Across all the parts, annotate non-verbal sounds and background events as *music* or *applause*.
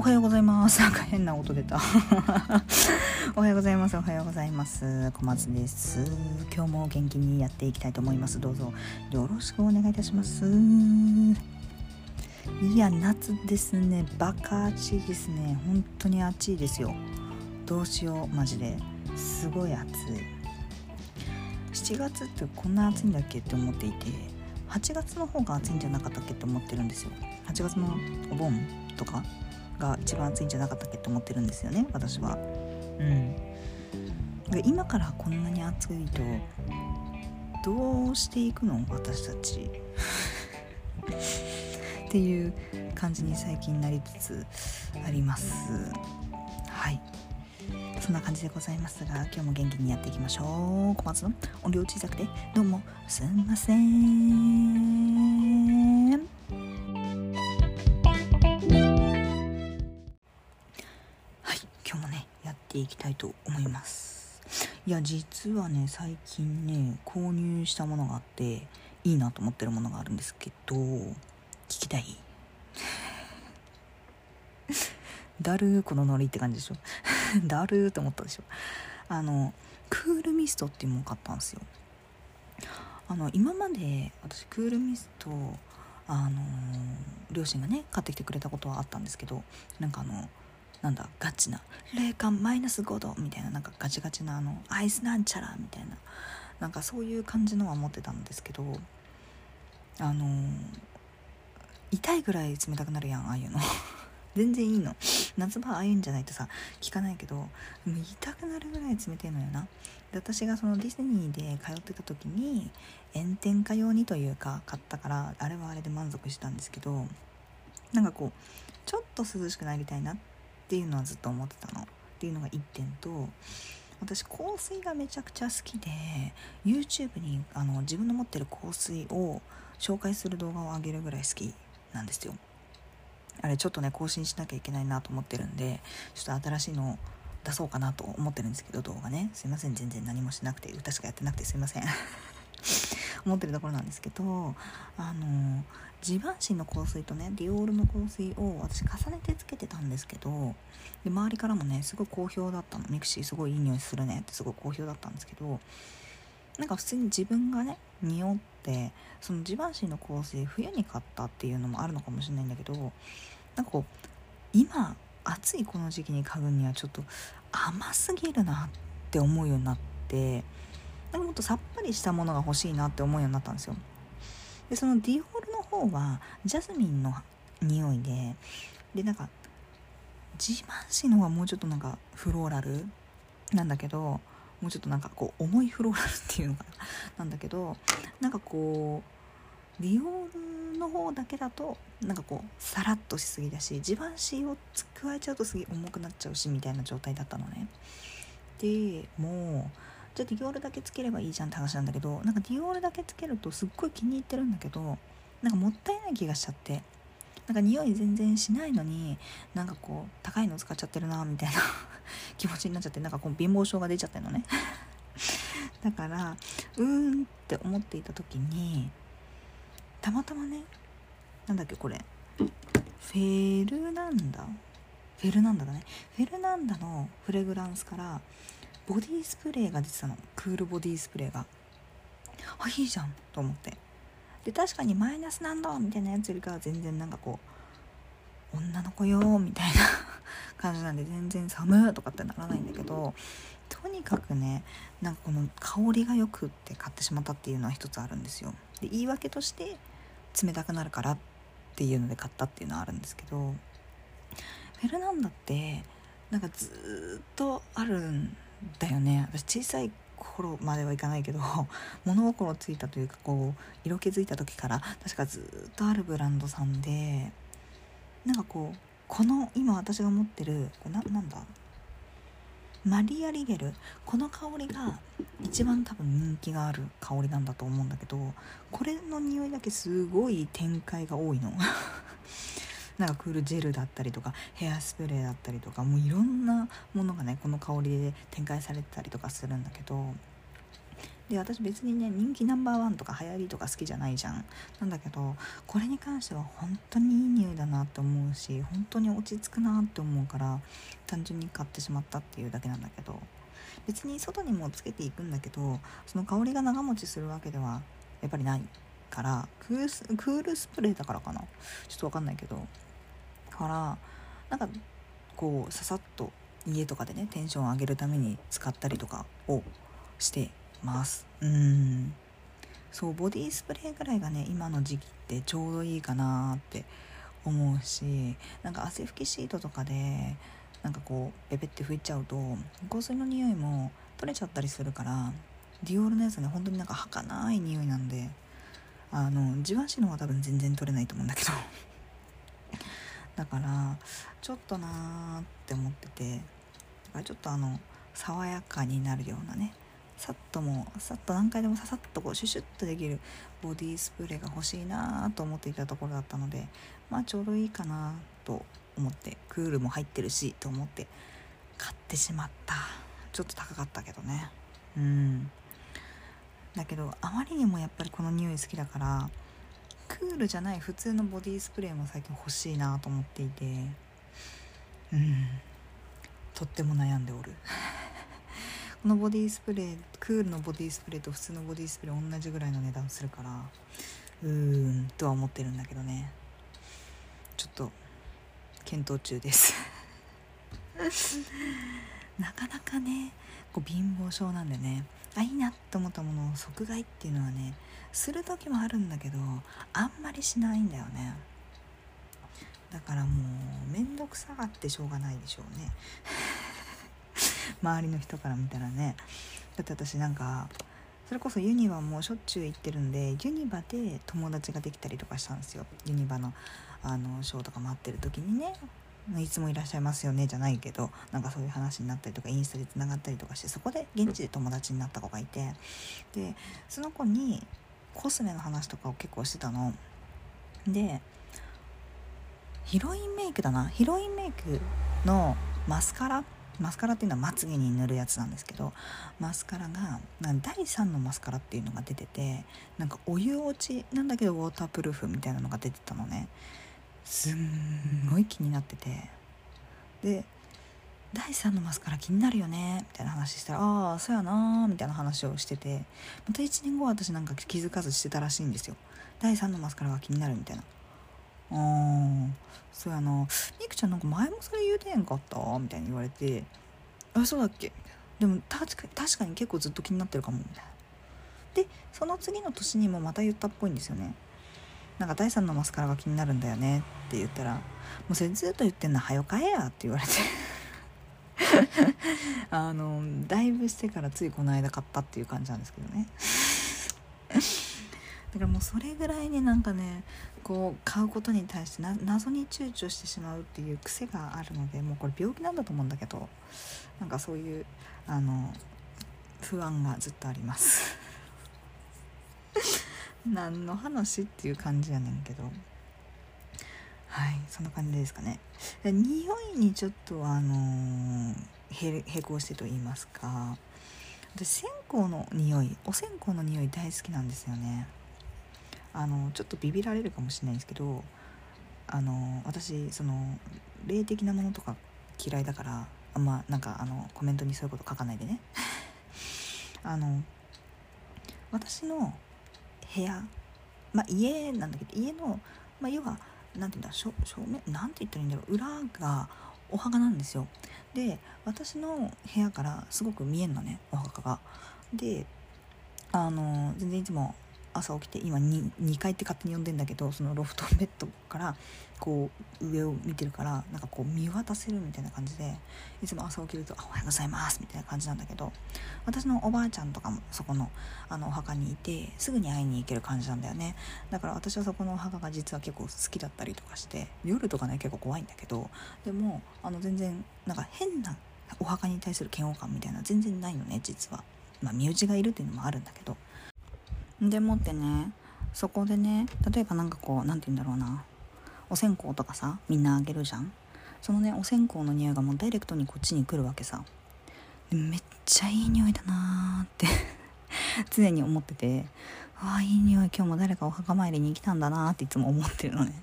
おはようございます。なんか変な音出た。*laughs* おはようございます。おはようございます。小松です。今日も元気にやっていきたいと思います。どうぞ。よろしくお願いいたします。いや夏ですね。バカ暑いですね。本当に暑いですよ。どうしよう。マジで。すごい暑い。7月ってこんな暑いんだっけって思っていて。8月の方が暑いんじゃなかったっけって思ってるんですよ。8月のお盆とかが一番暑いんじゃなかったっけって思ってるんですよね私は。うん。で今からこんなに暑いとどうしていくの？私たち。*laughs* っていう感じに最近なりつつあります。はい。そんな感じでございますが今日も元気にやっていきましょう。小松の音量小さくてどうもすんませんいきたいと思います。いや実はね最近ね購入したものがあっていいなと思ってるものがあるんですけど聞きたい？*laughs* だるーこのノリって感じでしょ？*laughs* だるーって思ったでしょ？あのクールミストっていうものを買ったんですよ。あの今まで私クールミストあの両親がね買ってきてくれたことはあったんですけどなんかあのなんだガチな冷感マイナス5度みたいななんかガチガチなあのアイスなんちゃらみたいななんかそういう感じのは持ってたんですけどあの痛いぐらい冷たくなるやんああいうの。*laughs* 全然いいの。夏場ああいうんじゃないとさ効かないけどもう痛くなるぐらい冷てえのよな。で私がそのディズニーで通ってた時に炎天下用にというか買ったからあれはあれで満足したんですけどなんかこうちょっと涼しくなりたいなっていうのはずっと思ってたの。っていうのが1点と私香水がめちゃくちゃ好きで YouTube にあの自分の持ってる香水を紹介する動画を上げるぐらい好きなんですよ。あれちょっとね更新しなきゃいけないなと思ってるんでちょっと新しいの出そうかなと思ってるんですけど動画ね。すいません。全然何もしなくて歌しかやってなくてすいません。思ってるところなんですけどあのジバンシーの香水とねディオールの香水を私重ねてつけてたんですけどで周りからもねすごい好評だったの。ミクシーすごいいい匂いするね。ってすごい好評だったんですけどなんか普通に自分がね匂ってそのジバンシーの香水冬に買ったっていうのもあるのかもしれないんだけどなんかこう今暑いこの時期に嗅ぐにはちょっと甘すぎるなって思うようになってなんかもっとさっぱりしたものが欲しいなって思うようになったんですよ。でそのディオールの方はジャスミンの匂いででなんかジバンシーの方はもうちょっとなんかフローラルなんだけどもうちょっとなんかこう重いフローラルっていうのかななんだけどなんかこうディオールの方だけだとなんかこうさらっとしすぎだしジバンシーを加えちゃうとすげえ重くなっちゃうしみたいな状態だったのね。でもうじゃあディオールだけつければいいじゃんって話なんだけどなんかディオールだけつけるとすっごい気に入ってるんだけどなんかもったいない気がしちゃって。なんか匂い全然しないのになんかこう高いの使っちゃってるなみたいな *laughs* 気持ちになっちゃってなんかこう貧乏症が出ちゃってるのね。*laughs* だからうーんって思っていた時にたまたまねなんだっけこれ。フェルナンダ。フェルナンダだね。フェルナンダのフレグランスからボディスプレーが出てたの。クールボディスプレーが。あいいじゃんと思って。で確かにマイナスなんだみたいなやつよりかは全然なんかこう女の子よみたいな *laughs* 感じなんで全然寒とかってならないんだけどとにかくねなんかこの香りがよくって買ってしまったっていうのは一つあるんですよ。で言い訳として冷たくなるからっていうので買ったっていうのはあるんですけどフェルナンダってなんかずっとあるんだよね。私小さい頃まではいかないけど *laughs* 物心ついたというかこう色気づいた時から確かずっとあるブランドさんでなんかこうこの今私が持ってるこれななんだ？マリア・リゲル？この香りが一番多分人気がある香りなんだと思うんだけどこれの匂いだけすごい展開が多いの。*laughs* なんかクールジェルだったりとかヘアスプレーだったりとかもういろんなものがねこの香りで展開されてたりとかするんだけどで私別にね人気ナンバーワンとか流行りとか好きじゃないじゃん。なんだけどこれに関しては本当にいい匂いだなって思うし本当に落ち着くなって思うから単純に買ってしまったっていうだけなんだけど。別に外にもつけていくんだけどその香りが長持ちするわけではやっぱりないからクースクールスプレーだからかな。ちょっと分かんないけど。からなんかこうささっと家とかでねテンション上げるために使ったりとかをしてます。うん。そうボディスプレーぐらいがね今の時期ってちょうどいいかなって思うしなんか汗拭きシートとかでなんかこうペペって拭いちゃうと香水の匂いも取れちゃったりするからディオールのやつね本当になんか儚い匂いなんであのじわしのは多分全然取れないと思うんだけど。だからちょっとなーって思ってて。だからちょっとあの爽やかになるようなね。さっともさっと何回でもささっとこうシュシュッとできるボディスプレーが欲しいなと思っていたところだったのでまあちょうどいいかなと思ってクールも入ってるしと思って買ってしまった。ちょっと高かったけどね。うん。だけどあまりにもやっぱりこの匂い好きだからクールじゃない普通のボディスプレーも最近欲しいなと思っていて。うん。とっても悩んでおる。*laughs* このボディスプレークールのボディスプレーと普通のボディスプレー同じぐらいの値段するからうーんとは思ってるんだけどね。ちょっと検討中です。*laughs* なかなかねこう貧乏症なんでねあいいなって思ったものを即買いっていうのはねする時もあるんだけどあんまりしないんだよね。だからもう面倒くさがってしょうがないでしょうね。*laughs* 周りの人から見たらね。だって私なんかそれこそユニバもしょっちゅう行ってるんでユニバで友達ができたりとかしたんですよ。ユニバのあのショーとか待ってる時にね。いつもいらっしゃいますよねじゃないけどなんかそういう話になったりとかインスタでつながったりとかしてそこで現地で友達になった子がいてでその子にコスメの話とかを結構してたの。でヒロインメイクだな。ヒロインメイクのマスカラマスカラっていうのはまつげに塗るやつなんですけどマスカラがなん第3のマスカラっていうのが出ててなんかお湯落ちなんだけどウォータープルーフみたいなのが出てたのね。すんごい気になってて。で第3のマスカラ気になるよねみたいな話したらああそうやなみたいな話をしてて。また1年後私なんか気づかずしてたらしいんですよ。第3のマスカラが気になるみたいな。あーそうやなみくちゃんなんか前もそれ言うてへんかった？みたいに言われて。あそうだっけ？でも確か確かに結構ずっと気になってるかもみたいな。でその次の年にもまた言ったっぽいんですよね。なんか第3のマスカラが気になるんだよねって言ったらもうそれずっと言ってんのはよ買えやって言われて。*laughs* あのだいぶしてからついこの間買ったっていう感じなんですけどね。*laughs* だからもうそれぐらいになんかねこう買うことに対して謎に躊躇してしまうっていう癖があるのでもうこれ病気なんだと思うんだけどなんかそういうあの不安がずっとあります。何の話っていう感じやねんけど。はいそんな感じですかね。匂いにちょっとあのー、へ並行してと言いますか。私線香の匂いお線香の匂い大好きなんですよね。あのちょっとビビられるかもしれないんですけどあの私その霊的なものとか嫌いだからあんまなんかあのコメントにそういうこと書かないでね。*laughs* あの私の部屋。まあ家なんだけど家の、まあ、要は何て言うんだ正面？何て言ったらいいんだろう。裏がお墓なんですよ。で私の部屋からすごく見えんのねお墓が。であの全然いつも朝起きて今 2, 2階って勝手に呼んでんだけどそのロフトベッドからこう上を見てるからなんかこう見渡せるみたいな感じでいつも朝起きると「おはようございます」みたいな感じなんだけど私のおばあちゃんとかもそこのあのお墓にいてすぐに会いに行ける感じなんだよね。だから私はそこのお墓が実は結構好きだったりとかして夜とかね結構怖いんだけどでもあの全然なんか変なお墓に対する嫌悪感みたいな全然ないのね実は。まあ身内がいるっていうのもあるんだけど。でもってねそこでね例えば何かこう何て言うんだろうな。お線香とかさみんなあげるじゃん。そのねお線香の匂いがもうダイレクトにこっちに来るわけさ。めっちゃいい匂いだなーって。*laughs* 常に思ってて。ああいい匂い。今日も誰かお墓参りに来たんだなっていつも思ってるのね。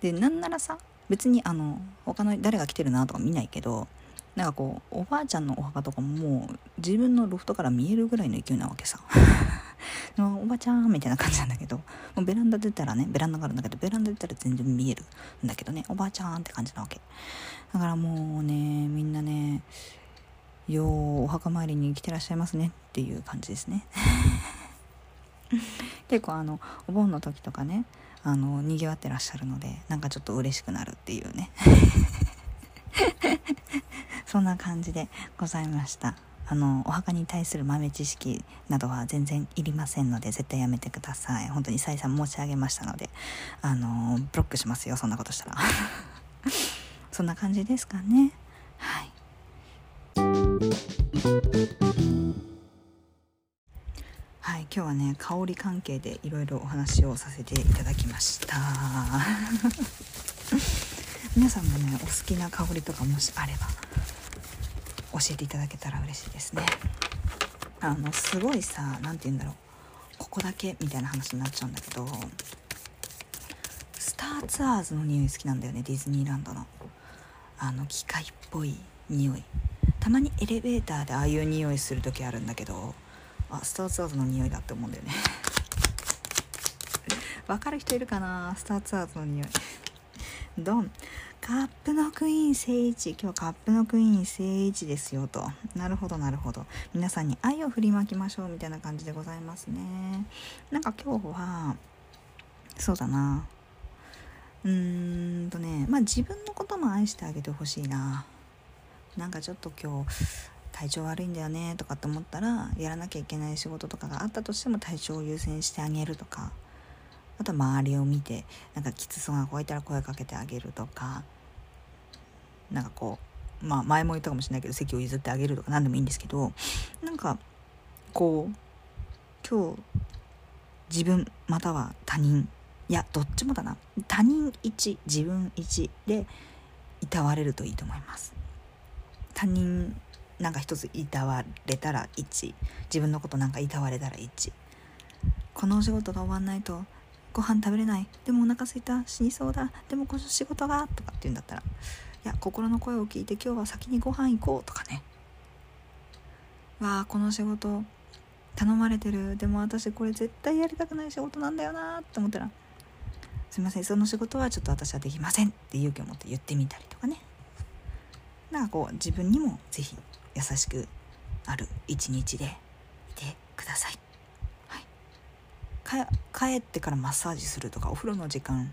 でなんならさ別にあの他の誰が来てるなとか見ないけどなんかこうおばあちゃんのお墓とかももう自分のロフトから見えるぐらいの勢いなわけさ。おばちゃんみたいな感じなんだけどもうベランダ出たらねベランダがあるんだけどベランダ出たら全然見えるんだけどねおばちゃんって感じなわけ。だからもうねみんなねようお墓参りに来てらっしゃいますねっていう感じですね。*laughs* 結構あのお盆の時とかねあの賑わってらっしゃるのでなんかちょっと嬉しくなるっていうね。*laughs* そんな感じでございました。あのお墓に対する豆知識などは全然いりませんので絶対やめてください。本当に再三申し上げましたのであのブロックしますよそんなことしたら。*laughs* そんな感じですかね。はい。はい今日はね香り関係でいろいろお話をさせていただきました。*laughs* 皆さんもねお好きな香りとかもしあれば教えていただけたら嬉しいですね。あのすごいさ何て言うんだろう。ここだけみたいな話になっちゃうんだけどスターツアーズの匂い好きなんだよねディズニーランドの。あの機械っぽい匂い。たまにエレベーターでああいう匂いする時あるんだけどあスターツアーズの匂いだって思うんだよね。*laughs* わかる人いるかな？スターツアーズの匂い。ドン。カップのクイーン聖一。今日カップのクイーン聖一ですよと。なるほどなるほど。皆さんに愛を振りまきましょうみたいな感じでございますね。なんか今日はそうだな。うーんとねまあ自分のことも愛してあげてほしいな。なんかちょっと今日体調悪いんだよねとかって思ったらやらなきゃいけない仕事とかがあったとしても体調を優先してあげるとか。あと周りを見てなんかきつそうな子がいたら声かけてあげるとかなんかこうまあ前も言ったかもしれないけど席を譲ってあげるとか何でもいいんですけどなんかこう今日自分または他人いやどっちもだな。他人1自分1でいたわれるといいと思います。他人なんか一ついたわれたら1自分のことなんかいたわれたら1このお仕事が終わんないとご飯食べれない。でもお腹すいた。死にそうだ。でもこの仕事がとかって言うんだったらいや心の声を聞いて今日は先にご飯行こうとかね。わあこの仕事頼まれてる。でも私これ絶対やりたくない仕事なんだよなって思ったらすいません。その仕事はちょっと私はできませんって勇気を持って言ってみたりとかね。なんかこう自分にも是非優しくある一日でいてください。帰ってからマッサージするとかお風呂の時間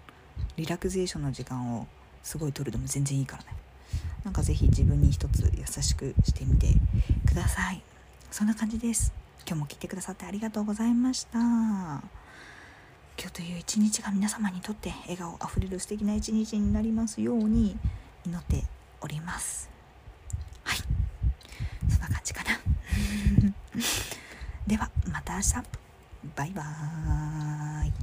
リラクゼーションの時間をすごい取るでも全然いいからね。なんか是非自分に一つ優しくしてみてください。そんな感じです。今日も来てくださってありがとうございました。今日という一日が皆様にとって笑顔あふれる素敵な一日になりますように祈っております。はい。そんな感じかな。*laughs* ではまた明日。バイバーイ。